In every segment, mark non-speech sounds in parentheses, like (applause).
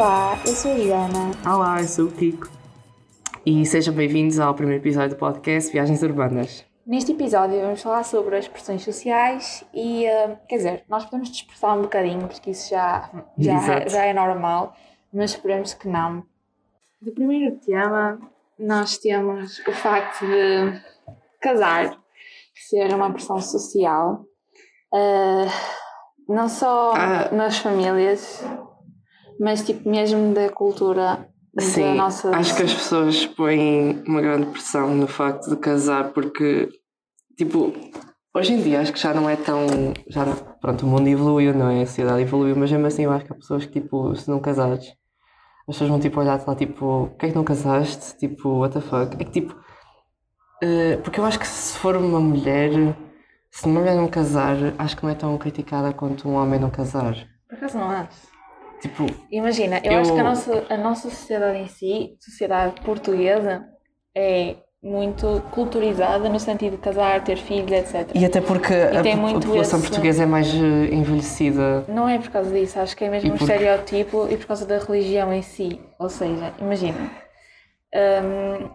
Olá, eu sou a Iana. Olá, eu sou o Kiko. E sejam bem-vindos ao primeiro episódio do podcast Viagens Urbanas. Neste episódio vamos falar sobre as expressões sociais e, uh, quer dizer, nós podemos dispersar um bocadinho, porque isso já, já, já é normal, mas esperemos que não. Do primeiro tema, nós temos o facto de casar ser uma pressão social, uh, não só Ah. nas famílias, mas tipo mesmo da cultura da Sim, nossa acho que as pessoas põem uma grande pressão no facto de casar porque, tipo, hoje em dia acho que já não é tão. Já, não- pronto, o mundo evoluiu, não é? A sociedade evoluiu, mas mesmo assim eu acho que há pessoas que, tipo, se não casares, as pessoas vão, tipo, olhar-te lá, tipo, porquê é que não casaste? Tipo, what the fuck? É que, tipo, eh, porque eu acho que se for uma mulher, se uma mulher não casar, acho que não é tão criticada quanto um homem não casar. Por acaso não acho? Tipo, Imagina, eu, Eu- acho que a nossa, a nossa sociedade em si, sociedade portuguesa, é muito culturizada no sentido de casar, ter filhos, etc. E até porque a, po- a muito população esse- portuguesa é mais eh, envelhecida. Não é por causa disso, acho que é mesmo E um porque- estereótipo e por causa da religião em si. Ou seja, imagina, hum,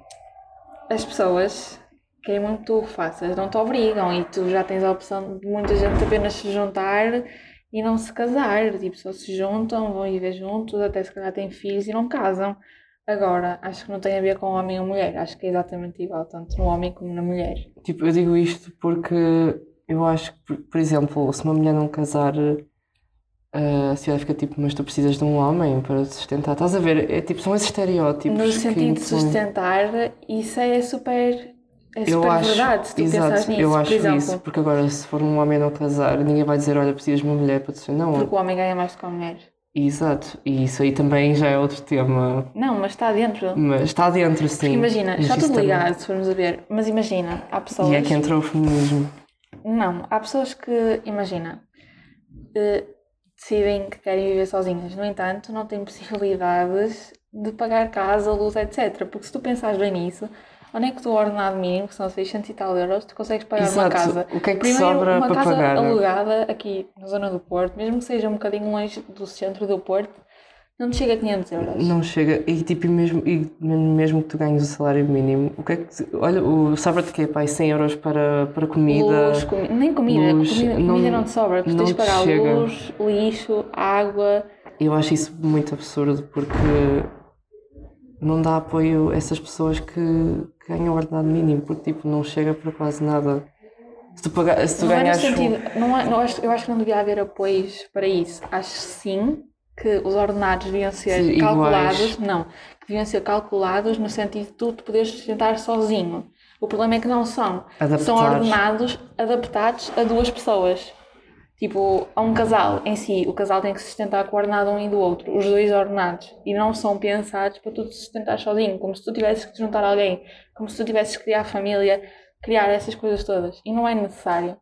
as pessoas querem muito que tu faças, não te obrigam e tu já tens a opção de muita gente apenas se juntar e não se casar. Tipo, só se juntam, vão viver juntos, até se calhar têm filhos e não casam. Agora, acho que não tem a ver com homem ou mulher, acho que é exatamente igual, tanto no homem como na mulher. Tipo, eu digo isto porque eu acho que, por, exemplo, se uma mulher não casar, eh, a sociedade fica tipo, mas tu precisas de um homem para te sustentar. Estás a ver? É tipo, são esses estereótipos. No sentido de sustentar, isso é super, é Eu acho, verdade, se tu exato, pensares nisso. eu por acho exemplo, isso, porque agora se for um homem não casar, ninguém vai dizer, olha, precisas de uma mulher para te. Não, porque o homem ganha mais do que a mulher. exato, e isso aí também já é outro tema, Não, mas está dentro. mas está dentro, sim. Porque imagina, Mas está tudo também- ligado, se formos a ver. Mas imagina, há pessoas. E é que entra o feminismo. Não, há pessoas que, imagina, eh, decidem que querem viver sozinhas. No entanto, não têm possibilidades de pagar casa, luz, etc. Porque se tu pensares bem nisso, onde é que tu ordenado mínimo, que são 600 e tal euros, tu consegues pagar uma Exato. casa? O que é que Primeiro, sobra uma para casa pagar? alugada aqui na zona do Porto, mesmo que seja um bocadinho longe do centro do Porto, não te chega a 500 euros. Não chega, e tipo, e mesmo, e mesmo que tu ganhes o salário mínimo, o que é que. Olha, o sobra-te que é, pai, 100 euros para, para comida. Luz, comi- nem comida, luz, comida, não- comida não te sobra, porque não tens de pagar chega. luz, lixo, água. Eu acho isso muito absurdo porque não dá apoio a essas pessoas que, ganham o ordenado mínimo, porque tipo, não chega para quase nada. Se tu, pagar, se tu Não é ganhas. sentido, não é- não acho- eu acho que não devia haver apoios para isso. Acho sim que os ordenados deviam ser Sim, calculados, iguais. não, que deviam ser calculados no sentido de tu te poderes sustentar sozinho. O problema é que não são. São ordenados adaptados a duas pessoas. Tipo, a um casal em si, o casal tem que se sustentar com o ordenado um e do outro, os dois ordenados, e não são pensados para tu te sustentar sozinho, como se tu tivesses que te juntar alguém, como se tu tivesses que criar família, criar essas coisas todas. E não é necessário.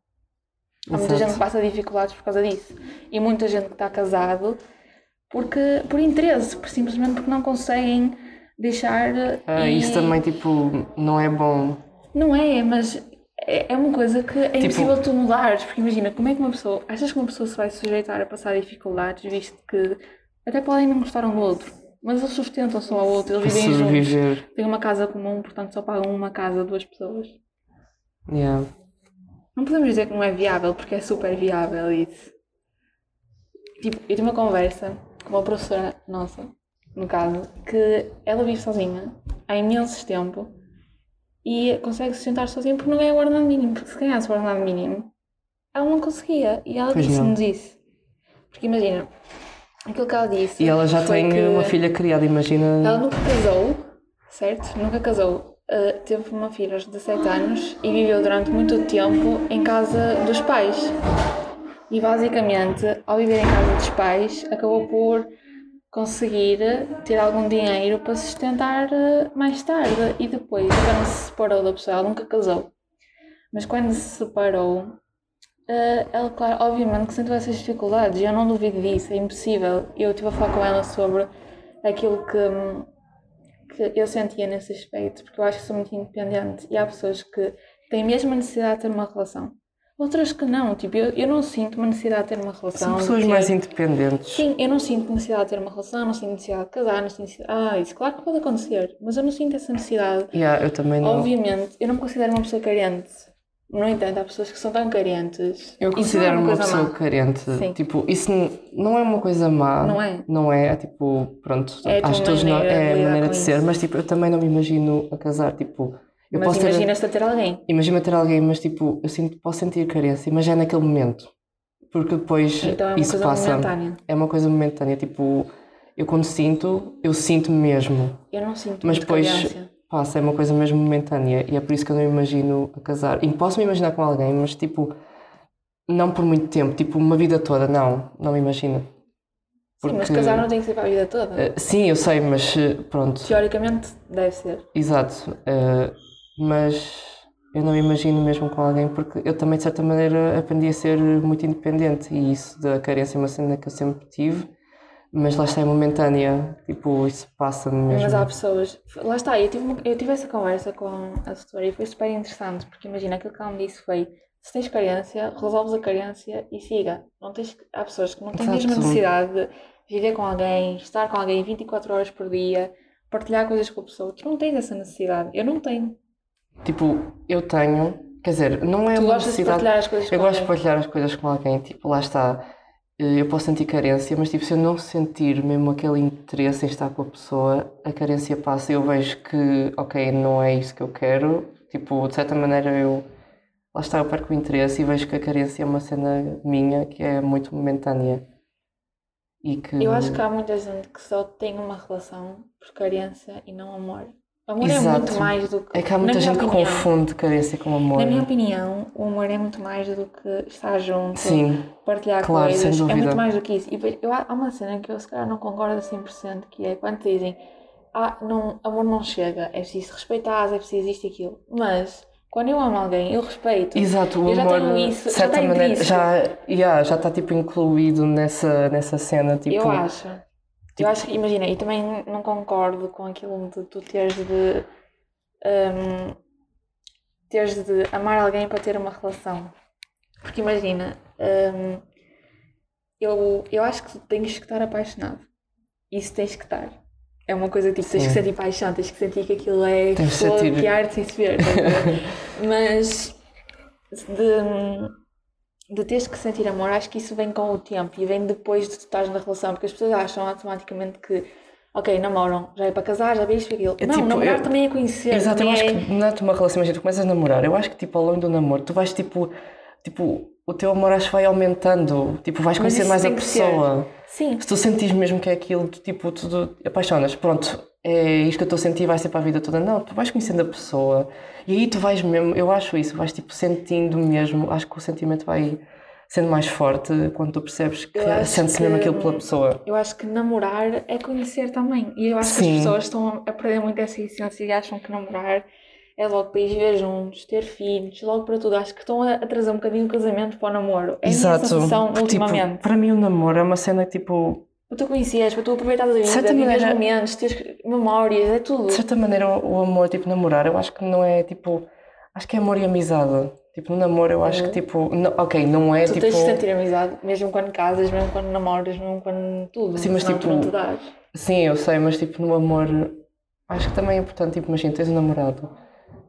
Há muita Exato. gente que passa dificuldades por causa disso. E muita gente que está casado porque, por interesse, por, simplesmente porque não conseguem deixar. Ah, e... Isso também, tipo, não é bom. Não é, mas é é uma coisa que é Tipo- impossível tu mudares, porque imagina, como é que uma pessoa. Achas que uma pessoa se vai sujeitar a passar dificuldades, visto que até podem não gostar um do outro, mas eles sustentam-se um ao outro, eles vivem juntos, sobreviver. têm uma casa comum, portanto só pagam uma casa, duas pessoas. Yeah. Não podemos dizer que não é viável, porque é super viável isso. Tipo, eu tive uma conversa com uma professora nossa, no caso, que ela vive sozinha há imenso tempo e consegue se sustentar sozinha porque não ganha o ordenado mínimo. Porque se ganhasse o ordenado mínimo, ela não conseguia. E ela disse-nos isso. Porque imagina, aquilo que ela disse. E ela já tem uma filha criada, imagina. Ela nunca casou, certo? Nunca casou. Uh, teve uma filha aos 17 anos e viveu durante muito tempo em casa dos pais. E basicamente, ao viver em casa dos pais, acabou por conseguir ter algum dinheiro para sustentar uh, mais tarde. E depois, quando se separou da pessoa, ela nunca casou. Mas quando se separou, uh, ela, claro, obviamente que sentiu essas dificuldades. Eu não duvido disso, é impossível. Eu estive a falar com ela sobre aquilo que, que eu sentia nesse aspecto, porque eu acho que sou muito independente e há pessoas que têm mesmo a necessidade de ter uma relação. Outras que não, tipo, eu, eu não sinto uma necessidade de ter uma relação. São pessoas ter- mais independentes. Sim, eu não sinto necessidade de ter uma relação, não sinto necessidade de casar, não sinto necessidade. Ah, isso claro que pode acontecer, mas eu não sinto essa necessidade. Yeah, eu também não. Obviamente, eu não me considero uma pessoa carente. No entanto, há pessoas que são tão carentes. Eu Isso considero não é uma coisa pessoa má. carente. Sim. Tipo, isso não é uma coisa má. Não é? Não é, é tipo, pronto, É acho que todos nós, maneira de é a maneira de ser, isso. mas tipo, eu também não me imagino a casar, tipo, eu mas imagina-se a ter alguém. imagina ter alguém, mas tipo, eu sinto, posso sentir carência, mas é naquele momento, porque depois Então é isso passa, momentânea. é uma coisa momentânea, tipo, eu quando sinto, eu sinto mesmo, Eu não sinto Mas depois- carência. passa, é uma coisa mesmo momentânea, e é por isso que eu não imagino a casar, e posso me imaginar com alguém, mas tipo, não por muito tempo, tipo, uma vida toda, não, não me imagino. Sim, mas Porque- casar não tem que ser para a vida toda. Eh, Sim, eu sei, mas eh, pronto, Teoricamente, deve ser. exato. eh, mas eu não imagino mesmo com alguém porque eu também, de certa maneira, aprendi a ser muito independente e isso da carência é uma cena que eu sempre tive, mas lá está é momentânea, tipo, isso passa-me mesmo. Mas há pessoas. Lá está, eu tive, eu tive essa conversa com a setora e foi super interessante, porque imagina, aquilo que ela me disse foi: se tens carência, resolves a carência e siga. Não tens, há pessoas que não têm mesmo a Exato. necessidade de viver com alguém, estar com alguém 24 horas por dia, partilhar coisas com a pessoa. Tu não tens essa necessidade. Eu não tenho. Tipo, eu tenho, quer dizer, não é tu uma gostas de necessidade. partilhar as coisas Eu com gosto de partilhar as coisas com alguém, tipo, lá está. eh, Eu posso sentir carência, mas tipo, se eu não sentir mesmo aquele interesse em estar com a pessoa, a carência passa e eu vejo que, ok, não é isso que eu quero. Tipo, de certa maneira eu. Lá está, eu perco o interesse e vejo que a carência é uma cena minha que é muito momentânea. E que. Eu acho que há muita gente que só tem uma relação por carência e não amor. Amor é Exato. muito mais do que. É que há muita gente que confunde carência com amor. Na minha opinião, o amor é muito mais do que estar junto, Sim, partilhar claro, coisas. É muito mais do que isso. E depois, eu, há uma cena que eu se calhar não concordo a 100%, que é quando dizem ah, não, amor não chega, é preciso respeitar, é preciso isto e aquilo. Mas quando eu amo alguém, eu respeito. Exato, o Eu já amor tenho isso, já certa está maneira já yeah, já está tipo incluído nessa nessa cena tipo Eu acho. Eu acho que, imagina, e também não concordo com aquilo de tu teres de. hum, teres de amar alguém para ter uma relação. Porque imagina, hum, eu, eu acho que tens que estar apaixonado. Isso tens que estar. É uma coisa tipo, tens que sentir paixão, tens que sentir que aquilo é Tens fogo sentir. que arte sem se ver. (laughs) Mas de, de teres que sentir amor, acho que isso vem com o tempo e vem depois de tu estás na relação, porque as pessoas acham automaticamente que, ok, namoram, já é para casar, já vês aquilo. É não, tipo, namorar eu- também é conhecer. Exato, eu acho é... que não é uma relação, imagina, tu começas a namorar, eu acho que tipo ao longo do namoro tu vais tipo, tipo, o teu amor acho que vai aumentando, tipo, vais Mas conhecer mais a que ser. Sim, Se tu sentires mesmo que é aquilo, tu, tipo, tu, tu apaixonas, pronto, é isto que eu estou a sentir, vai ser para a vida toda. Não, tu vais conhecendo a pessoa e aí tu vais mesmo, eu acho isso, vais tipo sentindo mesmo, acho que o sentimento vai sendo mais forte quando tu percebes que Eu acho sentes mesmo que- aquilo pela pessoa. eu acho que namorar é conhecer também. E eu acho que Sim. as pessoas estão a perder muito essa essência e acham que namorar é logo para ir viver juntos, ter filhos, logo para tudo. Acho que estão a, trazer um bocadinho o casamento para o namoro. É a minha sensação Porque, tipo, ultimamente. para mim o namoro é uma cena que tipo, Para tu conheceres, para tu aproveitares a vida, certa maneira- momentos, teres memórias, é tudo. de certa maneira o, amor, tipo namorar, eu acho que não é tipo, acho que é amor e amizade. Tipo, no namoro eu acho que tipo, não- ok, não é Tu tipo... tens de sentir amizade, mesmo quando casas, mesmo quando namoras, mesmo quando tudo. Sim, mas tipo- tu não te dás. Sim, eu sei, mas tipo no amor acho que também é importante, tipo, imagina, tens um namorado.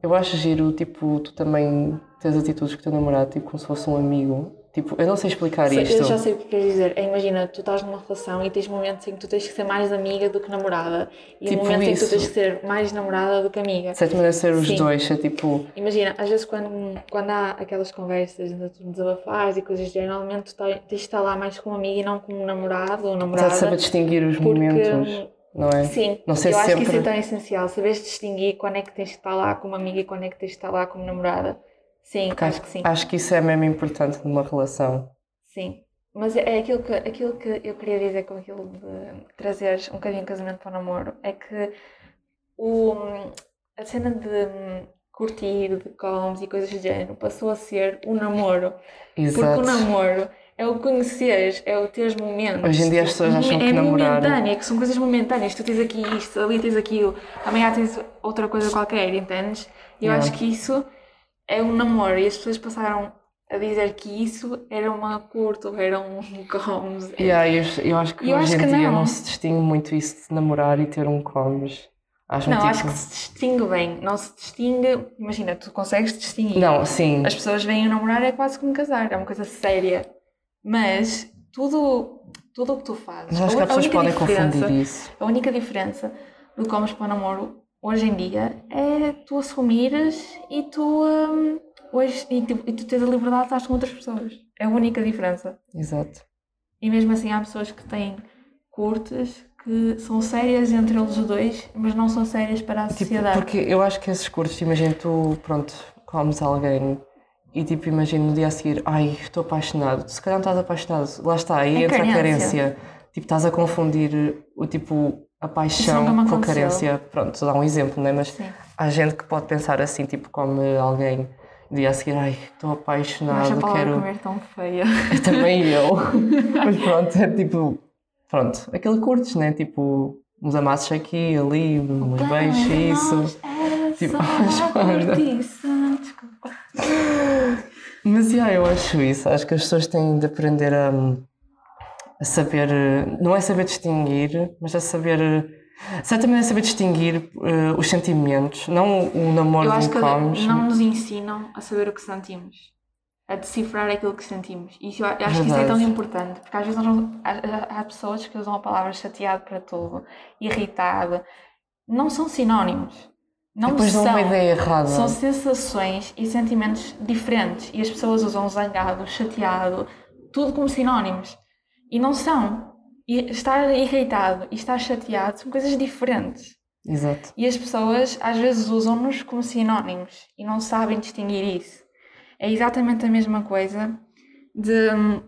Eu acho giro, tipo, tu também tens atitudes com o teu namorado, tipo, como se fosse um amigo. Tipo, eu não sei explicar Sei- isto. Eu já sei o que queres dizer. É, imagina, tu estás numa relação e tens momentos em que tu tens que ser mais amiga do que namorada. E Tipo momentos em que tu isso. tens que ser mais namorada do que amiga. De certa maneira ser os Sim. dois, é tipo, Imagina, às vezes quando, quando há aquelas conversas de tu desabafares e coisas, geralmente tu tá- tens de estar lá mais como amiga e não como namorado ou namorada. de saber distinguir os porque, momentos, não é? Sim, Não sei eu acho que sempre- isso é tão essencial. Saberes distinguir quando é que tens que estar lá como amiga e quando é que tens que estar lá como namorada. Sim, Porque acho que sim. Acho que isso é mesmo importante numa relação. Sim. Mas é aquilo que, aquilo que eu queria dizer com aquilo de trazeres um bocadinho de casamento para o namoro é que o, a cena de curtir, de comes e coisas do género passou a ser o namoro. Porque Exato. o namoro é o conheceres, é o teres momentos. Hoje em dia as pessoas acham é que namorar- momentâneo, que são coisas momentâneas. Tu tens aqui isto, ali tens aquilo, amanhã tens outra coisa qualquer, entendes? E eu Yeah. acho que isso é um namoro e as pessoas passaram a dizer que isso era uma curta ou era um comes. Yeah, eu, eu acho que Eu hoje acho em dia não. não. se distingue muito isso de namorar e ter um comes. Acho Não, tipo... acho que se distingue bem. Não se distingue. Imagina, tu consegues distinguir. Não, sim. As pessoas veem o namorar é quase como casar, é uma coisa séria. Mas tudo tudo o que tu fazes. Mas acho que a as pessoas única podem confundir isso. A única diferença do comes para o namoro hoje em dia é tu assumires e tu, hum, hoje, e, tu, e tu tens a liberdade de estar com outras pessoas. É a única diferença. Exato. E mesmo assim há pessoas que têm curtas que são sérias entre eles os dois, mas não são sérias para a Tipo, sociedade. porque eu acho que esses cursos, imagina tu, pronto, comes alguém e tipo, imagina no dia a seguir, ai, estou apaixonado. Se calhar não estás apaixonado, lá está, aí É entra a carência. Tipo, estás a confundir o tipo, a paixão com a carência. Pronto, dar um exemplo, não é? Mas Sim. há gente que pode pensar assim, tipo, come alguém no dia a seguir, ai, estou Eu acho a apaixonado, quero. comer tão feia. (laughs) Também eu. (laughs) Mas pronto, é tipo, pronto, aquele curtes, né? Tipo, uns amassos aqui, ali, uns beijos, isso. Tipo, Joana. (laughs) Mas yeah, eu acho isso. Acho que as pessoas têm de aprender a, a saber. Não é saber distinguir, mas a saber. Certamente é saber distinguir eh, os sentimentos, não o namoro de que um comes. não nos ensinam a saber o que sentimos, a decifrar aquilo que sentimos. E isso acho que isso é Verdade. tão importante, porque às vezes nós há- há pessoas que usam a palavra chateado para tudo, irritado. Não são sinónimos. Não Depois são. uma ideia errada. São sensações e sentimentos diferentes. E as pessoas usam zangado, chateado, tudo como sinónimos. E não são. E estar irritado e estar chateado são coisas diferentes. Exato. E as pessoas às vezes usam-nos como sinónimos e não sabem distinguir isso. É exatamente a mesma coisa de hum,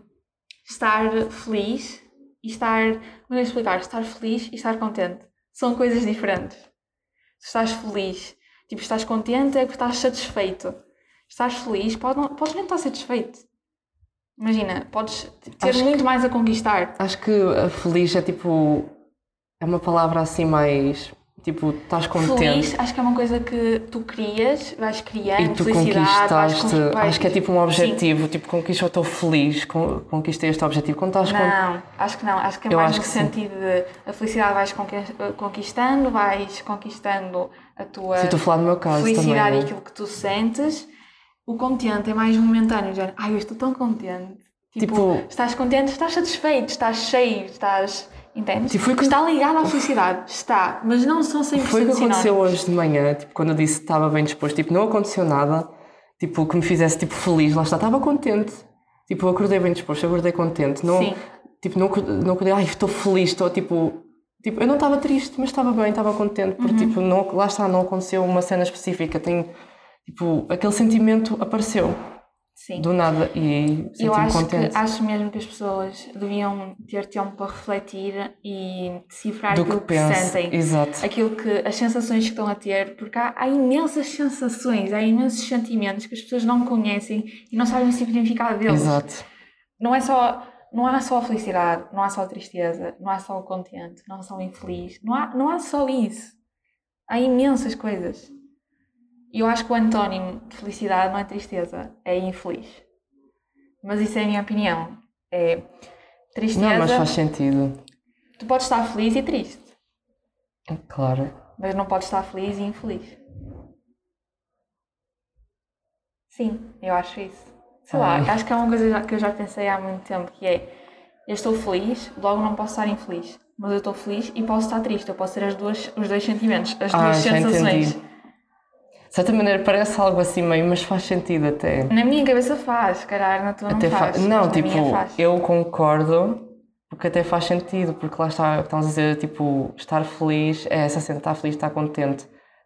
estar feliz e estar. Como é explicar? Estar feliz e estar contente. São coisas diferentes. Se estás feliz, tipo, estás contente é porque estás satisfeito. Estás feliz, pode não, podes nem estar satisfeito. Imagina, podes ter Acho muito mais a conquistar. Acho que a feliz é tipo. É uma palavra assim mais. Tipo, estás contente. Feliz, acho que é uma coisa que tu crias, vais criando, E tu felicidade, vais vais- acho que é tipo um objetivo, tipo, conquista, eu estou feliz, con- conquistei este objetivo. Quando estás Sim. com... Não, acho que não. Acho que é Eu mais no que sim. sentido de a felicidade vais conquist- conquistando, vais conquistando a tua Sim, estou a falar no meu caso felicidade também. e aquilo que tu sentes. O contente é mais momentâneo, já. Ai, eu estou tão contente. Tipo, Tipo- estás contente, estás satisfeito, estás cheio, estás. Entendes? Tipo, foi que- Está ligado à felicidade, está, mas não são 100% Foi o que aconteceu sinónimos. hoje de manhã, tipo, quando eu disse que estava bem disposto, tipo, não aconteceu nada, tipo, que me fizesse, tipo, feliz, lá está, estava contente. Tipo, eu acordei bem disposto, eu acordei contente, não, Sim. tipo, não, não acordei, ai, estou feliz, estou, tipo, tipo, eu não estava triste, mas estava bem, estava contente, porque, Uhum. tipo, não, lá está, não aconteceu uma cena específica, tem, tipo, aquele sentimento apareceu, Sim. do nada, e Eu acho, contente. que, acho mesmo que as pessoas deviam ter tempo para refletir e decifrar do aquilo que que, sentem, exato. aquilo que, as sensações que estão a ter, porque há, há imensas sensações, há imensos sentimentos que as pessoas não conhecem e não sabem o significado deles. Exato. Não é só, não há só a felicidade, não há só a tristeza, não há só o contente, não há só o infeliz, não há, não há só isso. Há imensas coisas. Eu acho que o antónimo de felicidade não é tristeza, é infeliz. Mas isso é a minha opinião. É tristeza. Não, mas faz sentido, Tu podes estar feliz e triste, claro. mas não podes estar feliz e infeliz. Sim, eu acho isso. Sei lá, Ai. acho que é uma coisa que eu já pensei há muito tempo, que é eu estou feliz, logo não posso estar infeliz. Mas eu estou feliz e posso estar triste. Eu posso ter as duas, os dois sentimentos, as Ah, duas já sensações. De certa maneira parece algo assim meio, mas faz sentido até. Na minha cabeça faz, calhar na tua não até fa- faz. Não, mas na tipo, faz. eu concordo, porque até faz sentido, porque lá está, estamos a dizer, tipo, estar feliz é essa cena, estar feliz, estar contente.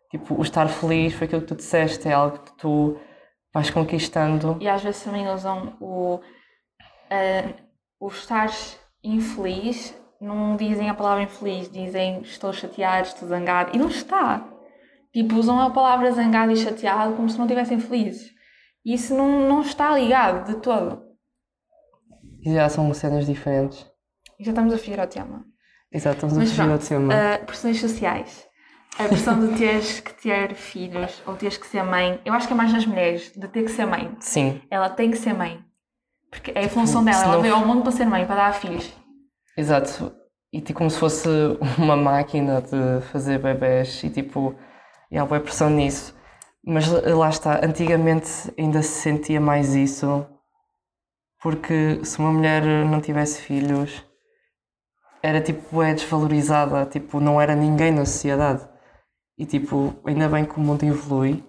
Tipo, o estar feliz foi aquilo que tu disseste, é algo que tu vais conquistando. E às vezes também usam o, ah, o estar infeliz, não dizem a palavra infeliz, dizem estou chateado, estou zangado, e não está. Tipo, usam a palavra zangado e chateado como se não estivessem felizes. E isso não, não está ligado de todo. E já são cenas diferentes. E já estamos a fugir ao tema. Exato, estamos a Mas fugir ao tema. ah, pressões sociais. A pressão de teres que ter filhos ou teres que ser mãe, eu acho que é mais nas mulheres, de ter que ser mãe. Sim, Ela tem que ser mãe. Porque é a função dela, ela veio ao mundo para ser mãe, para dar filhos. exato. E tipo, como se fosse uma máquina de fazer bebés e tipo, e há boa pressão nisso. Mas lá está, antigamente ainda se sentia mais isso, porque se uma mulher não tivesse filhos, era tipo, é desvalorizada, tipo, não era ninguém na sociedade. E tipo, ainda bem que o mundo evolui,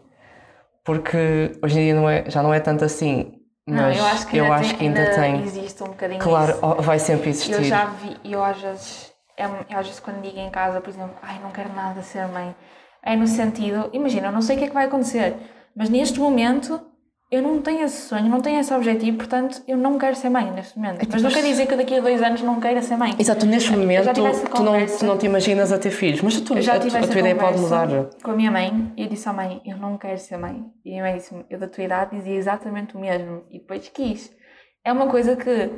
porque hoje em dia não é, já não é tanto assim. Mas não, eu acho que ainda, tem, que ainda tem. existe um bocadinho Claro, isso. vai sempre existir. Eu já vi, eu às vezes, é, eu às vezes quando digo em casa, por exemplo, ai, não quero nada ser mãe, é no sentido, imagina, eu não sei o que é que vai acontecer, mas neste momento eu não tenho esse sonho, não tenho esse objetivo, portanto eu não quero ser mãe neste momento. É mas não quer dizer que daqui a dois anos não queira ser mãe. Exato, neste momento tu não, tu não te imaginas a ter filhos, mas tu, já a, tu- a tua ideia pode mudar. com a minha mãe e eu disse à mãe, eu não quero ser mãe. E a minha mãe disse eu da tua idade dizia exatamente o mesmo. E depois quis. É uma coisa que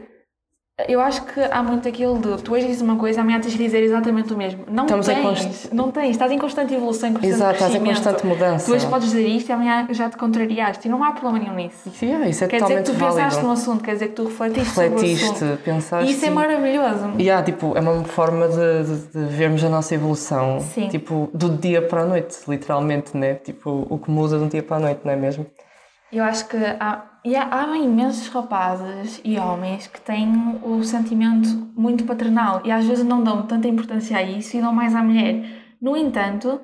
eu acho que há muito aquilo de tu hoje dizes uma coisa, amanhã tens que dizer exatamente o mesmo. Não Estamos tens, const- não tens, estás em constante evolução, em constante Exato, estás em constante mudança. Tu hoje podes dizer isto e amanhã já te contrariaste e não há problema nenhum nisso. Yeah, isso é Quer dizer que totalmente tu pensaste válido. no assunto, quer dizer que tu refletiste, sobre o Refletiste, assunto. pensaste. E isso é maravilhoso. E há, tipo, é uma forma de, de- de vermos a nossa evolução. Sim. Tipo, do dia para a noite, literalmente, né? Tipo, o que muda de um dia para a noite, não é mesmo? Eu acho que há, e há, há imensos rapazes e homens que têm o sentimento muito paternal e às vezes não dão tanta importância a isso e dão mais à mulher. No entanto,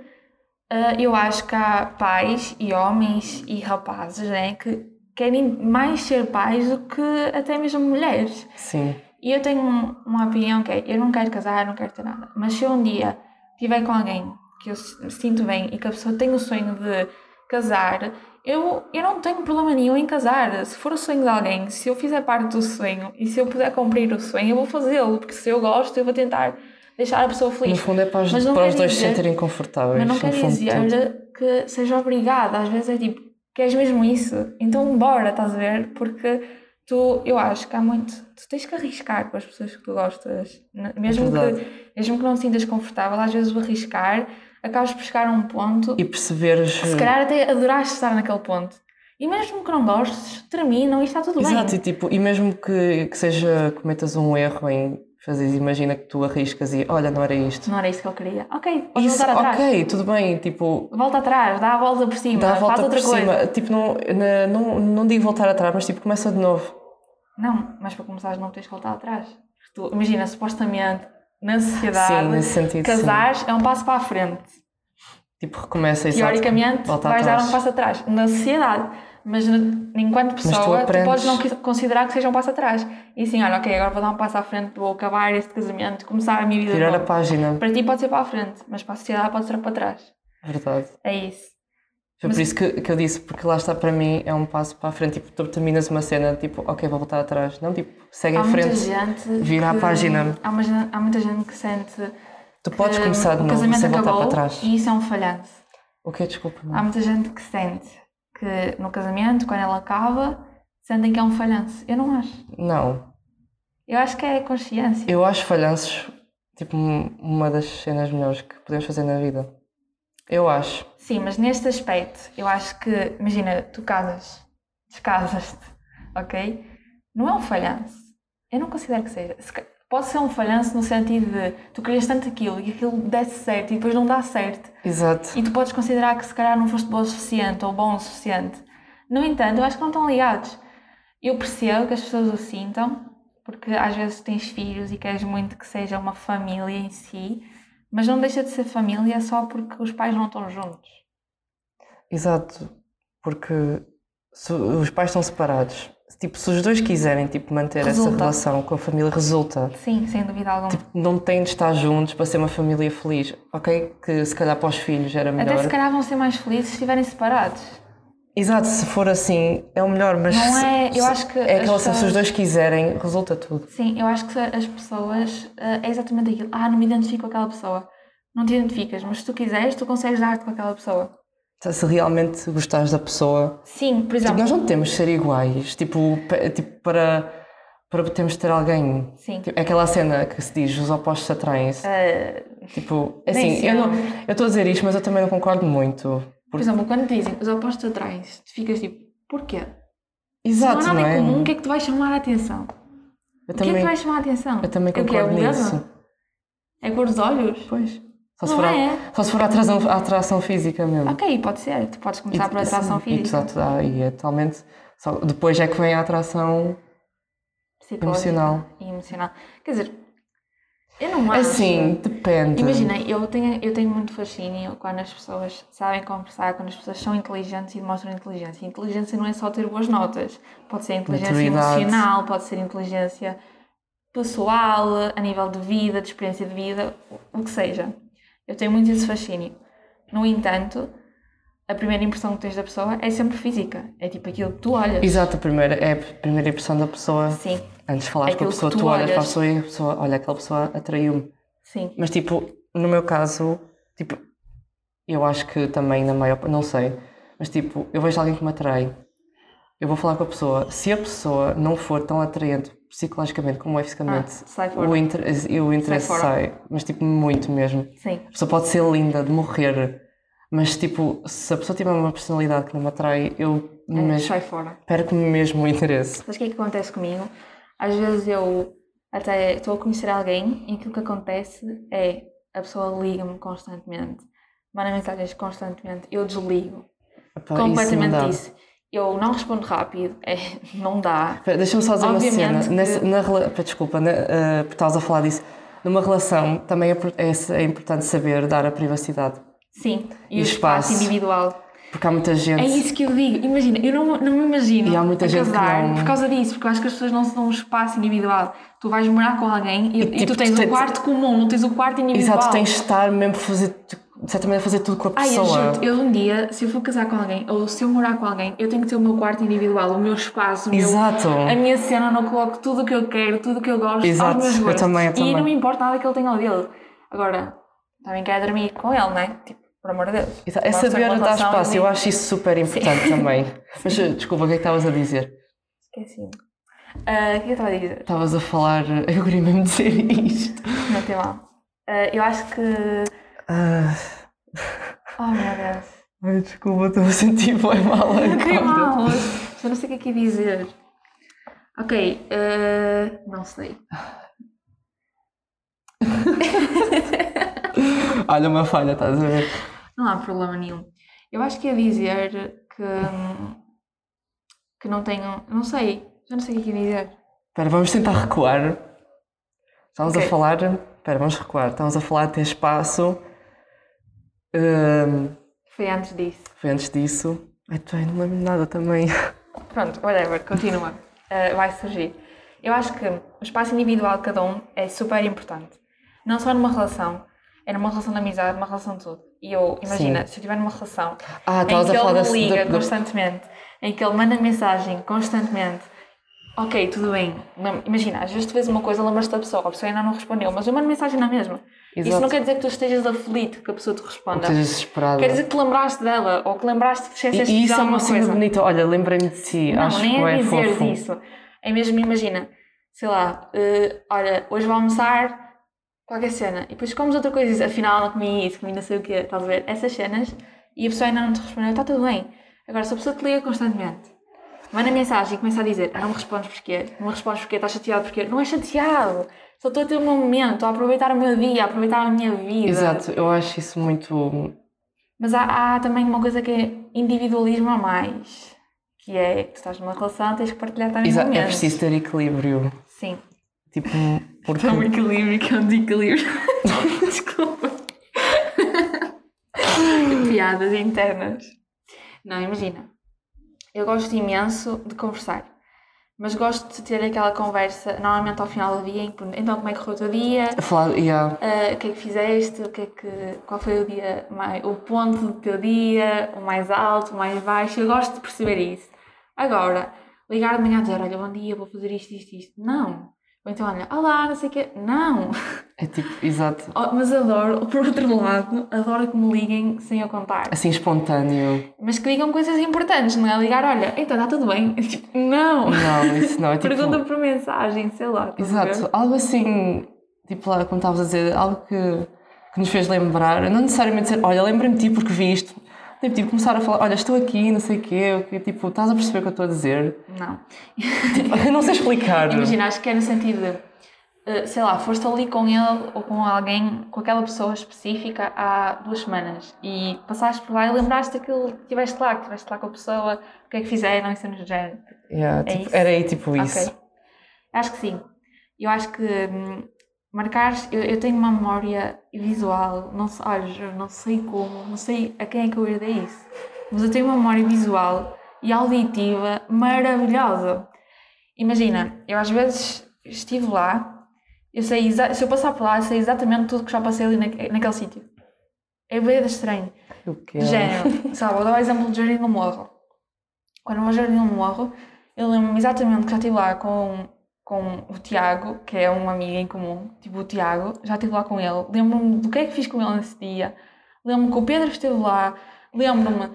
eh, eu acho que há pais e homens e rapazes né, que querem mais ser pais do que até mesmo mulheres. Sim. E eu tenho um- uma opinião que é, eu não quero casar, não quero ter nada. Mas se eu um dia estiver com alguém que eu me sinto bem e que a pessoa tem o sonho de casar, eu, eu não tenho problema nenhum em casar. Se for o sonho de alguém, se eu fizer parte do sonho e se eu puder cumprir o sonho, eu vou fazê-lo. Porque se eu gosto, eu vou tentar deixar a pessoa No feliz. fundo é para os, para os dois se sentirem confortáveis. Mas não no quer dizer que seja obrigada. Às vezes é tipo, queres mesmo isso? Então bora, estás a ver? Porque tu, eu acho que há muito. Tu tens que arriscar com as pessoas que tu gostas. Mesmo, verdade. que, mesmo que não te sintas confortável, às vezes o arriscar acabas por chegar a um ponto E perceberes. se calhar até adoraste estar naquele ponto. E mesmo que não gostes, terminam e está tudo Exato, e, bem. tipo, e mesmo que, que seja cometas um erro em fazeres, imagina que tu arriscas e olha, não era isto. Não era isso que eu queria. Ok, podes Isso, voltar atrás. ok, tudo bem, tipo, Volta atrás, dá a volta por cima, dá a faz volta outra por coisa. cima. Tipo, não, não, não digo voltar atrás, mas tipo, começa de novo. Não, mas para começar não tens que voltar atrás. Tu, imagina, supostamente, na sociedade, Sim, nesse sentido. sim. casares é um passo para a frente. Tipo, recomeça exato. Teoricamente, vais atrás. dar um passo atrás. Na sociedade. Mas enquanto tu pessoa, tu, aprendes- podes não considerar que seja um passo atrás. E assim, olha, ok, agora vou dar um passo à frente, vou acabar este casamento, começar a minha vida de Virar a página. Para ti pode ser para a frente, mas para a sociedade pode ser para trás. Verdade. É isso. Foi Mas- por isso que, que eu disse, porque lá está para mim é um passo para a frente. Tipo, tu terminas uma cena, tipo, ok, vou voltar atrás. Não, tipo, segue há em frente. vira a que- página. Há, uma há muita gente que sente. Tu podes que começar de novo sem voltar para trás. E isso é um falhanço. O que Desculpa. não. Há muita gente que sente que no casamento, quando ela acaba, sentem que é um falhanço. Eu não acho. Não. Eu acho que é consciência. Eu acho falhanços, tipo, um- uma das cenas melhores que podemos fazer na vida. Eu acho. Sim, mas neste aspecto, eu acho que, imagina, tu casas, descasas-te, ok? Não é um falhanço. Eu não considero que seja. Se Pode ser um falhanço no sentido de tu querias tanto aquilo e aquilo desse certo e depois não dá certo. Exato. E tu podes considerar que se calhar não foste boa o suficiente ou bom o suficiente. No entanto, eu acho que não estão ligados. Eu percebo que as pessoas o sintam, porque às vezes tens filhos e queres muito que seja uma família em si, mas não deixa de ser família só porque os pais não estão juntos. Exato. Porque se os pais estão separados. Tipo, se os dois quiserem tipo, manter essa Resulta. relação com a família, resulta. Sim, sem dúvida alguma. Tipo, não têm de estar juntos para ser uma família feliz. Ok, que se calhar para os filhos era melhor. Até se calhar vão ser mais felizes se estiverem separados. Exato, se for assim é o melhor, mas Não se- é- eu acho que é aquela se os pessoas- dois quiserem, resulta tudo. Sim, eu acho que as pessoas eh, é exatamente aquilo. Ah, não me identifico com aquela pessoa. Não te identificas, mas se tu quiseres, tu consegues dar-te com aquela pessoa. Se realmente gostares da pessoa, Sim, por tipo, exemplo. nós não temos de ser iguais, tipo, tipo para, para de ter alguém. Sim. Tipo, é aquela cena que se diz, os opostos atraem-se. Eh, Tipo, assim, eu estou a dizer isto, mas eu também não concordo muito. Por exemplo, quando dizem os opostos atraem-se, tu ficas tipo, porquê? Exato, se não há não nada é? em comum, o que é que te vai chamar a atenção? Eu o que é que também, te vai chamar a atenção? eu também É o concordo É nisso. É a cor dos olhos? Pois. Só se, Não for a, é? só se for a atração, a atração física mesmo. Ok, pode ser. Tu podes começar por atração sim, física. Exato, ah, e é totalmente. Só, depois é que vem a atração psicológica emocional. E emocional. Quer dizer, eu não acho. Assim, depende. Imagina, eu tenho, eu tenho muito fascínio quando as pessoas sabem conversar, quando as pessoas são inteligentes e demonstram inteligência. Inteligência não é só ter boas notas, pode ser inteligência Maturidade. emocional, pode ser inteligência pessoal, a nível de vida, de experiência de vida, o que seja. Eu tenho muito esse fascínio. No entanto, a primeira impressão que tens da pessoa é sempre física. É tipo aquilo que tu olhas. Exato, a primeira, é a primeira impressão da pessoa. Sim, Antes de falares com a pessoa, tu tu olhas para a pessoa e a pessoa, olha, aquela pessoa atraiu-me. sim. Mas tipo, no meu caso, tipo, eu acho que também na maior não sei, mas tipo, eu vejo alguém que me atrai, eu vou falar com a pessoa, se a pessoa não for tão atraente psicologicamente como é Ah, fisicamente, sai fora. o, interesse, o interesse fora. sai, mas tipo, muito mesmo. Sim. A pessoa pode ser linda, de morrer, mas tipo, se a pessoa tiver uma personalidade que não me atrai, eu É, mesmo, sai fora. perco-me mesmo o interesse. Sabes o que é que acontece comigo? Às vezes eu até estou a conhecer alguém e aquilo que acontece é a pessoa liga-me constantemente, manda mensagens constantemente, eu desligo isso não completamente dá. disso. Eu não respondo rápido, é, (laughs) não dá. Deixa-me só dizer uma Obviamente cena. que- Nessa, na, desculpa, na, eh, porque estavas a falar disso. Numa relação também é, por- é, é importante saber dar a privacidade. Sim, e, E o espaço, espaço. individual. Porque há muita gente. É isso que eu digo. Imagina, eu não, não me imagino E há muita a gente casar não- por causa disso, porque eu acho que as pessoas não se dão um espaço individual. Tu vais morar com alguém e, E, e tipo, tu tens tu tens- quarto comum, não tens o quarto individual. Exato, tens de estar mesmo a fazer, de certa maneira, fazer tudo com a Ai, eu pessoa. juro, eu um dia, se eu for casar com alguém, ou se eu morar com alguém, eu tenho que ter o meu quarto individual, o meu espaço, o meu, Exato. a minha cena, não coloco tudo o que eu quero, tudo o que eu gosto, Exato, aos meus eu gostos. também, eu E também. não me importa nada que ele tenha ao dele. Agora, também quero dormir com ele, não é? Tipo, por amor de Deus. Exato, É saber dar espaço, eu acho isso super importante também. Mas eh, desculpa, o que é que estavas a dizer? Esqueci-me. Ah, o que é que eu estava a dizer? Estavas a falar. (laughs) Eu queria mesmo dizer isto. Não tem mal. Ah, eu acho que. Ah, Oh meu Deus. ai, desculpa, estou a sentir bem mal agora. mal! Eu não sei o que é que ia dizer. Ok, ah, não sei. (laughs) (laughs) Olha, uma falha, estás a ver? Não há problema nenhum. Eu acho que ia dizer que. que não tenho. Não sei. Já não sei o que é ia dizer. Espera, vamos tentar recuar. Estamos Ok. a falar. Espera, vamos recuar. Estamos a falar de ter espaço. Hum, Foi antes disso. foi antes disso. Ai, tu, não lembro nada também. Pronto, whatever, continua. Ah, vai surgir. Eu acho que o espaço individual de cada um é super importante. Não só numa relação, é numa relação de amizade, numa relação de tudo. E eu, imagina, se eu estiver numa relação Ah, em que ele me liga constantemente, em que ele manda mensagem constantemente, ok, tudo bem. Imagina, às vezes tu vês uma coisa, lembras-te da pessoa, a pessoa ainda não respondeu, mas eu mando mensagem na mesma. Isso Exato. não quer dizer que tu estejas aflito que a pessoa te responda. Estejas desesperada. Quer dizer que te lembraste dela, ou que lembraste que E, esqueceste e de isso dizer é uma cena coisa. bonita. Olha, lembrei-me de si. Não, Acho nem é é dizer fofo. disso. É mesmo, imagina, sei lá, eh, olha, hoje vou almoçar qualquer cena, e depois comes outra coisa e dizes, afinal não comi isso, comi não sei o quê, estás a ver? Essas cenas, e a pessoa ainda não te respondeu, está tudo bem. Agora, se a pessoa te liga constantemente, manda mensagem e começa a dizer, ah, não me respondes porquê, não me respondes porquê, estás chateado porquê, não é chateado, só estou a ter o meu momento, a aproveitar o meu dia, a aproveitar a minha vida. Exato, eu acho isso muito. Mas há, há também uma coisa que é individualismo a mais, que é que tu estás numa relação, tens que partilhar também Exato, é momentos. preciso ter equilíbrio. Sim. Tipo, porque. É um equilíbrio que é um desequilíbrio. (laughs) Desculpa. (laughs) Piadas internas. Não, imagina. Eu gosto imenso de conversar. Mas gosto de ter aquela conversa, normalmente ao final do dia, em que então como é que correu o teu dia? Falar, yeah. Ah, o que é que fizeste? O que é que, qual foi o dia mais, o ponto do teu dia? O mais alto, o mais baixo? Eu gosto de perceber isso. Agora, ligar de manhã a dizer, olha, bom dia, vou fazer isto, isto, isto. Não. Ou então, olha, olá, não sei o quê. Não. É tipo, exato. (laughs) Oh, Mas adoro, por outro lado, adoro que me liguem sem eu contar. Assim, espontâneo. Mas que digam coisas importantes, não é ligar, olha, então está tudo bem. (laughs) Tipo, não. Não, isso não. É tipo. Pergunta por mensagem, sei lá. Exato, algo assim, tipo lá, como estavas a dizer, algo que que nos fez lembrar, não necessariamente dizer, olha, lembra-me de ti porque vi isto. Tipo, tipo, começar a falar, olha, estou aqui, não sei o quê, que, tipo, estás a perceber o que eu estou a dizer? Não. Tipo, eu não sei explicar. (laughs) Imagina, acho que é no sentido de, eh, sei lá, foste ali com ele ou com alguém, com aquela pessoa específica há duas semanas e passaste por lá e lembraste daquilo que estiveste lá, que estiveste lá com a pessoa, o que é que fizeram, isso no género. Yeah, É tipo, isso? era aí tipo isso. Ok. Acho que sim. Eu acho que hum, marcar, eu, eu tenho uma memória visual, não sei, olha, não sei como, não sei a quem é que eu herdei isso, mas eu tenho uma memória visual e auditiva maravilhosa. Imagina, eu às vezes estive lá, eu sei, se eu passar por lá, eu sei exatamente tudo que já passei ali naque- naquele sítio. É bem estranho. O quê? De género, sabe, vou dar o exemplo do Jardim do Morro. Quando eu vou ao Jardim do Morro, eu lembro-me exatamente que já estive lá com, com o Tiago, que é um amigo em comum, tipo o Tiago, já estive lá com ele. Lembro-me do que é que fiz com ele nesse dia. Lembro-me que o Pedro esteve lá. Lembro-me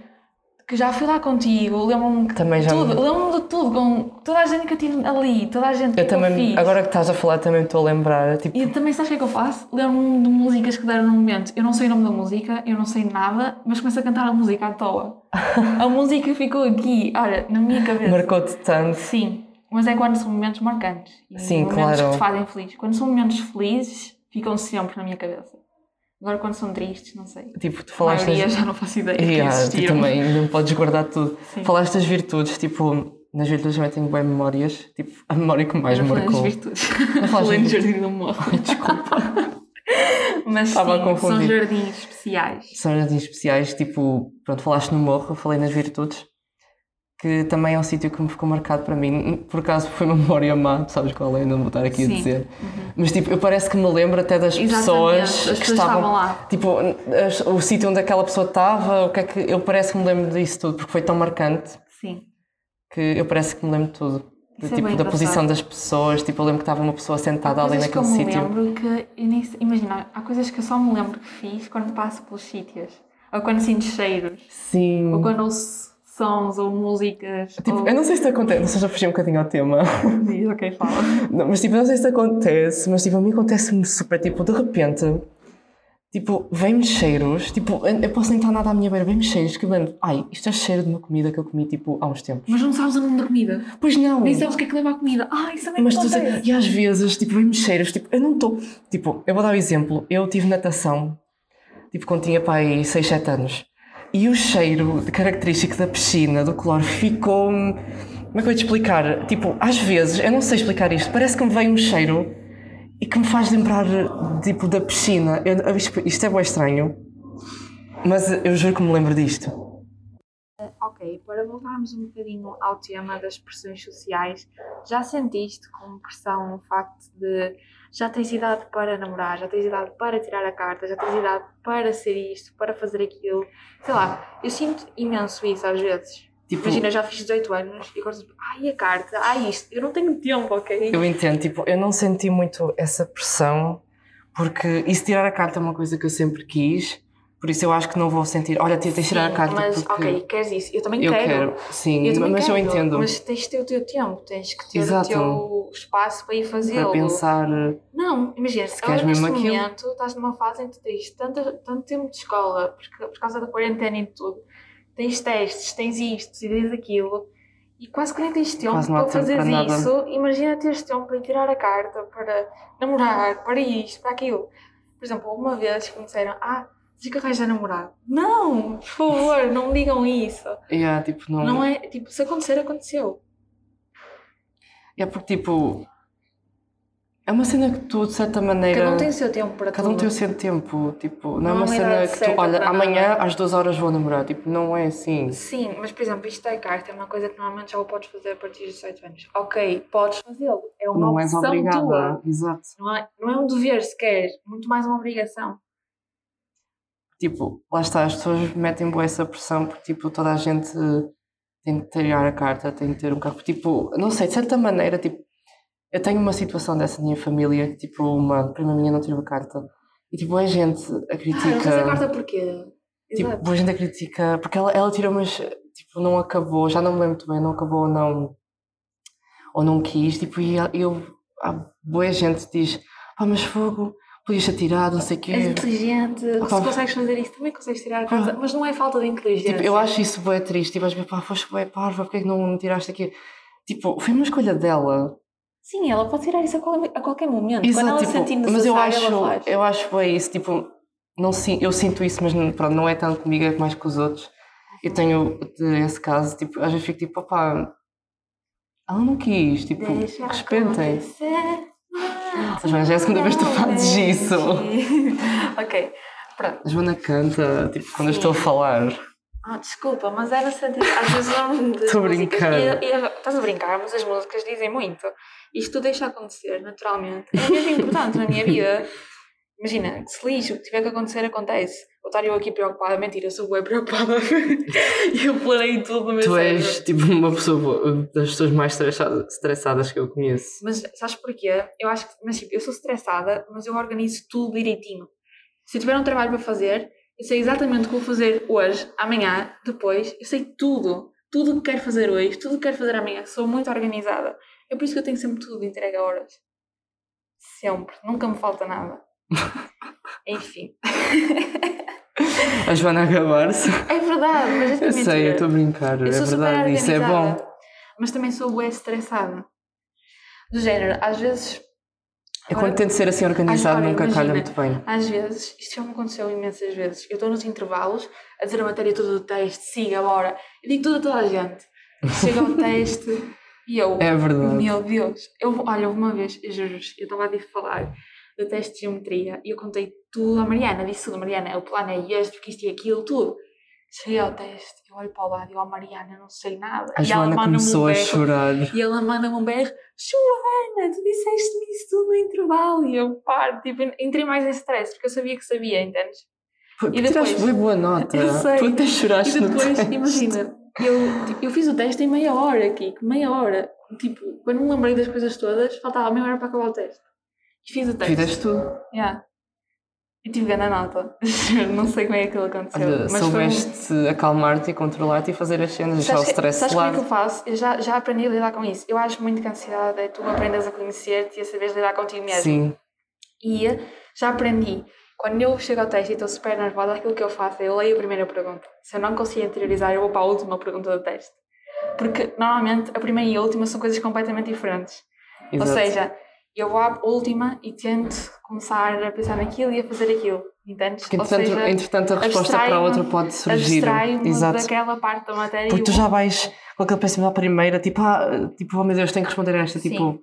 que já fui lá contigo. Lembro-me Também já me- tudo. Lembro-me de tudo, com toda a gente que eu tive ali, toda a gente que Eu também, fiz. agora que estás a falar, também estou a lembrar. Tipo, E também sabes o que é que eu faço? Lembro-me de músicas que deram no momento. Eu não sei o nome da música, eu não sei nada, mas começo a cantar a música à toa. (laughs) a música ficou aqui, olha, na minha cabeça. marcou-te tanto. Sim, mas é quando são momentos marcantes. E Sim, momentos claro. que te fazem feliz. Quando são momentos felizes, ficam sempre na minha cabeça. Agora quando são tristes, não sei. Tipo, tu A falaste. maioria das- já não faço ideia que Yeah, tu existiram. também não podes guardar tudo. Sim. Falaste das virtudes, tipo, nas virtudes também tenho bem memórias. Tipo, a memória que mais Eu falei nas marcou. virtudes. Falei no Jardim do Morro. Desculpa. (laughs) Mas Estava a sim, são confundir. jardins especiais. São jardins especiais, tipo, pronto, falaste no morro, eu falei nas virtudes, que também é um sítio que me ficou marcado para mim. Por acaso foi uma memória má, tu sabes qual é, não vou estar aqui a Sim. dizer. Mas tipo, eu parece que me lembro até das Exatamente, pessoas as que pessoas estavam, estavam lá. Tipo, o sítio onde aquela pessoa estava, o que é que eu parece que me lembro disso tudo, porque foi tão marcante Sim. que eu parece que me lembro de tudo. Isso é tipo, bem da posição das pessoas, tipo, eu lembro que estava uma pessoa sentada ali naquele eu me sítio. lembro que eu nem imagina, há coisas que eu só me lembro que fiz quando passo pelos sítios, ou quando sinto cheiros, Sim. ou quando ouço sons ou músicas. Tipo, ou... eu não sei se te acontece, não sei se já fugi um bocadinho ao tema. Diz, ok, fala. Não, mas tipo, eu não sei se acontece, mas tipo, a mim acontece-me super, tipo, de repente, tipo, vem-me cheiros, tipo, eu posso nem estar nada à minha beira, vem-me cheiros que lembro, ai, isto é cheiro de uma comida que eu comi, tipo, há uns tempos. Mas não sabes o nome da comida. Pois não. Nem sabes o que é que leva à comida. Ah, isso também Mas tu sei, e às vezes, tipo, vem-me cheiros, tipo, eu não estou, tipo, eu vou dar um exemplo, eu tive natação, tipo, quando tinha pai 6, 7 anos, e o cheiro característico da piscina, do cloro, ficou como é que eu ia te explicar? Tipo, às vezes, eu não sei explicar isto, parece que me vem um cheiro e que me faz lembrar, tipo, da piscina, eu, isto é bem estranho, mas eu juro que me lembro disto. Ok, para voltarmos um bocadinho ao tema das pressões sociais, já sentiste como pressão o facto de já tens idade para namorar, já tens idade para tirar a carta, já tens idade para ser isto, para fazer aquilo? Sei lá, eu sinto imenso isso às vezes. Tipo, Imagina, já fiz 18 anos e agora, tipo, ai a carta, ai isto, eu não tenho tempo, ok? Eu entendo, tipo, eu não senti muito essa pressão, porque isso tirar a carta é uma coisa que eu sempre quis, por isso eu acho que não vou sentir, olha, tens de tirar a carta mas porque ok, queres isso? Eu também eu quero. quero. Sim, Eu também mas quero, eu entendo. Mas tens de ter o teu tempo, tens que ter Exato. o teu espaço para ir Para fazê-lo. pensar, Não, imagina, se queres agora neste mesmo aquilo. momento estás numa fase em que tens tanto, tanto tempo de escola, porque, por causa da quarentena e de tudo, tens testes, tens isto e tens aquilo, e quase que nem tens tempo Quase para fazer para nada. isso. Imagina teres tempo para ir tirar a carta, para namorar, para isto, para aquilo. Por exemplo, uma vez que me disseram, ah, tens que arranjar namorado. Não, por favor, não me digam isso. yeah, tipo, não, Não é, tipo, se acontecer, aconteceu. é porque tipo, é uma cena que tu de certa maneira, Cada um tem o seu tempo para cada um tudo. tem o seu tempo, tipo, não, Não é há uma cena que tu, olha, amanhã nada. às duas horas vou namorar, tipo, não é assim. Sim, mas por exemplo, isto da carta é uma coisa que normalmente já o podes fazer a partir dos 18 anos. Ok, podes fazê-lo. É uma Não és opção obrigada, tua. exato. Não é, não é um dever sequer, muito mais uma obrigação. Tipo, lá está, as pessoas metem boa essa pressão porque tipo, toda a gente tem de tirar a carta, tem de ter um carro. Tipo, não sei, de certa maneira, tipo, eu tenho uma situação dessa na minha família que tipo, uma prima minha não tirou a carta. E tipo, a gente a Ah, não critica. tens a carta porquê? tipo, Exato. a gente a critica porque ela, ela tirou, mas tipo, não acabou, já não me lembro muito bem, não acabou ou não. Ou não quis, tipo, e eu, há boa gente que diz, ah, mas fogo, podias ter tirado, não sei o quê. És inteligente, Opa. se consegues fazer isso, também consegues tirar a casa. Mas não é falta de inteligência. Tipo, eu acho isso bem triste. Tipo, às vezes, pá, foste bem parva, porque é que não tiraste aqui? Tipo, foi uma escolha dela. Sim, ela pode tirar isso a qual- a qualquer momento. Quando Exato, ela tipo, sentir mas eu acho, eu acho bem isso, tipo, não, eu sinto isso, mas não, pronto, não é tanto comigo, é mais com os outros. Eu tenho esse caso, tipo, às vezes fico tipo, opá, ela não quis, tipo, Deixa respeitem. acontecer. Joana, já é a segunda vez que tu fazes isso. (laughs) ok, pronto. A Joana canta, tipo, quando eu estou a falar. Ah, desculpa, mas era sentir. Às vezes o nome das Tô a músicas- brincar. E, e, estás a brincar, mas as músicas dizem muito. Isto tu deixa acontecer naturalmente. É mesmo importante na minha vida. Imagina, que se lixo, o que tiver que acontecer, acontece. Vou estar eu aqui preocupada, mentira, sou bem preocupada. E (laughs) eu planei tudo no meu Tu cérebro. és, tipo, uma pessoa das pessoas mais estressadas, estressadas que eu conheço. Mas sabes porquê? Eu acho que, mas tipo, eu sou estressada, mas eu organizo tudo direitinho. Se eu tiver um trabalho para fazer, eu sei exatamente o que vou fazer hoje, amanhã, depois, eu sei tudo. Tudo o que quero fazer hoje, tudo o que quero fazer amanhã. Sou muito organizada. É por isso que eu tenho sempre tudo entregue a horas. Sempre. Nunca me falta nada. (laughs) Enfim. A Joana a gabar-se. É verdade, mas é Eu mentira. sei, eu estou a brincar, Eu é verdade, isso é bom. Mas também sou bué estressada. Do género, às vezes Eu quando tento ser assim organizado Agora, nunca calha imagina. muito bem. Às vezes, isto já me aconteceu imensas vezes. Eu estou nos intervalos a dizer a matéria toda do teste, siga, bora. Eu digo tudo a toda a gente. Chega ao (laughs) teste e eu, É verdade. meu Deus. Eu, olha, uma vez, eu juro eu estava a falar do teste de geometria e eu contei tudo à Mariana. Disse tudo, Mariana, o plano é este, porque isto e aquilo, tudo. Cheguei ao teste, eu olho para o lado e eu, oh, Mariana, não sei nada. A e ela Joana manda-me um começou a berro. chorar. E ela manda-me um berro, Joana, tu disseste-me isso tudo no intervalo. E eu, paro, tipo, entrei mais em stress, porque eu sabia que sabia, entendes? Pô, E Tiraste depois? bem boa nota. (laughs) Eu sei. Tu até choraste E depois, imagina, eu, tipo, eu fiz o teste em meia hora aqui, meia hora. Tipo, quando me lembrei das coisas todas, faltava meia hora para acabar o teste. E fiz o teste. Fizeste tudo. Yeah. E tive grande nota. (laughs) Não sei como é que aquilo aconteceu. Olha, mas foi um- soubeste acalmar-te e controlar-te e fazer as cenas, deixar o Sabes, que- stress sabes de como é que lado. eu faço? Eu já, já aprendi a lidar com isso. Eu acho muito que a ansiedade é tu aprendes a conhecer-te e a saberes lidar contigo mesmo. Sim, E já aprendi. Quando eu chego ao teste e estou super nervosa, aquilo que eu faço é eu leio a primeira pergunta. Se eu não consigo interiorizar, eu vou para a última pergunta do teste. Porque normalmente a primeira e a última são coisas completamente diferentes. exato. Ou seja, eu vou à última e tento começar a pensar naquilo e a fazer aquilo. Entendes? Porque, entretanto, seja, entretanto, a resposta para a outra pode surgir. Exato. daquela parte da matéria Porque tu já vais com aquele pensamento à primeira, tipo, ah, tipo, oh meu Deus, tenho que responder a esta, Sim. tipo,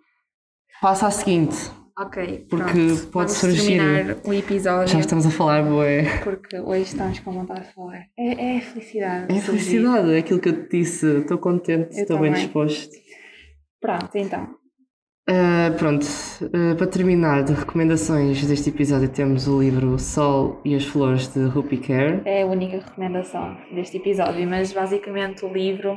passa à seguinte, Ok, porque pronto. pode Vamos surgir. terminar o episódio. já estamos a falar, boé. Porque hoje estamos com vontade de falar. É, é a felicidade. É a felicidade, é aquilo que eu te disse, estou contente, estou bem disposto. Pronto, então. Ah, pronto, ah, para terminar, de recomendações deste episódio temos o livro Sol e as Flores de Rupi Kerr. É a única recomendação deste episódio, mas basicamente o livro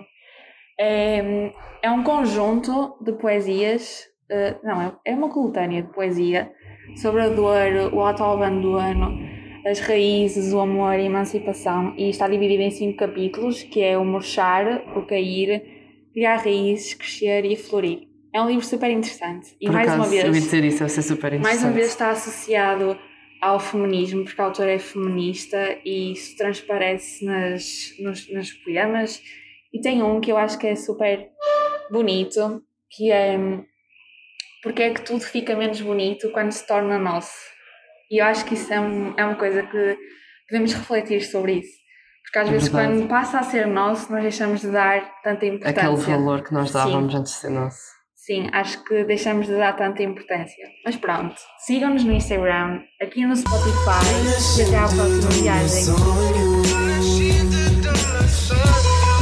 é, é um conjunto de poesias, eh, não, é, é uma coletânea de poesia sobre a dor, o auto-abandono, as raízes, o amor a emancipação, e está dividido em cinco capítulos, que é o murchar, o cair, criar raízes, crescer e florir. É um livro super interessante. E Por mais acaso, uma vez, eu ia dizer isso, deve ser super interessante. mais uma vez está associado ao feminismo, porque a autora é feminista e isso transparece nas, nos, nos poemas. E tem um que eu acho que é super bonito, que é porque é que tudo fica menos bonito quando se torna nosso. E eu acho que isso é, um- é uma coisa que devemos refletir sobre isso. Porque às É vezes verdade. quando passa a ser nosso, nós deixamos de dar tanta importância. Aquele valor que nós Sim. dávamos antes de ser nosso. Sim, acho que deixamos de dar tanta importância. Mas pronto, sigam-nos no Instagram, aqui no Spotify e até à próxima viagem.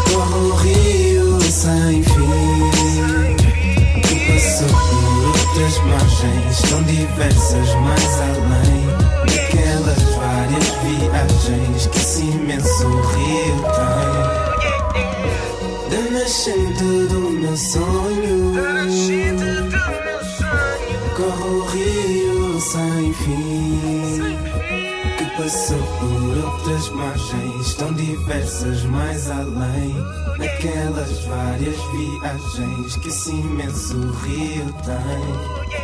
Corro o rio sem fim Que passou por outras margens Tão diversas mais além Daquelas várias viagens Que esse imenso rio tem Da nascente do meu sonho. Corro o rio sem fim. Que passou por outras margens tão diversas mais além daquelas várias viagens que esse imenso rio tem.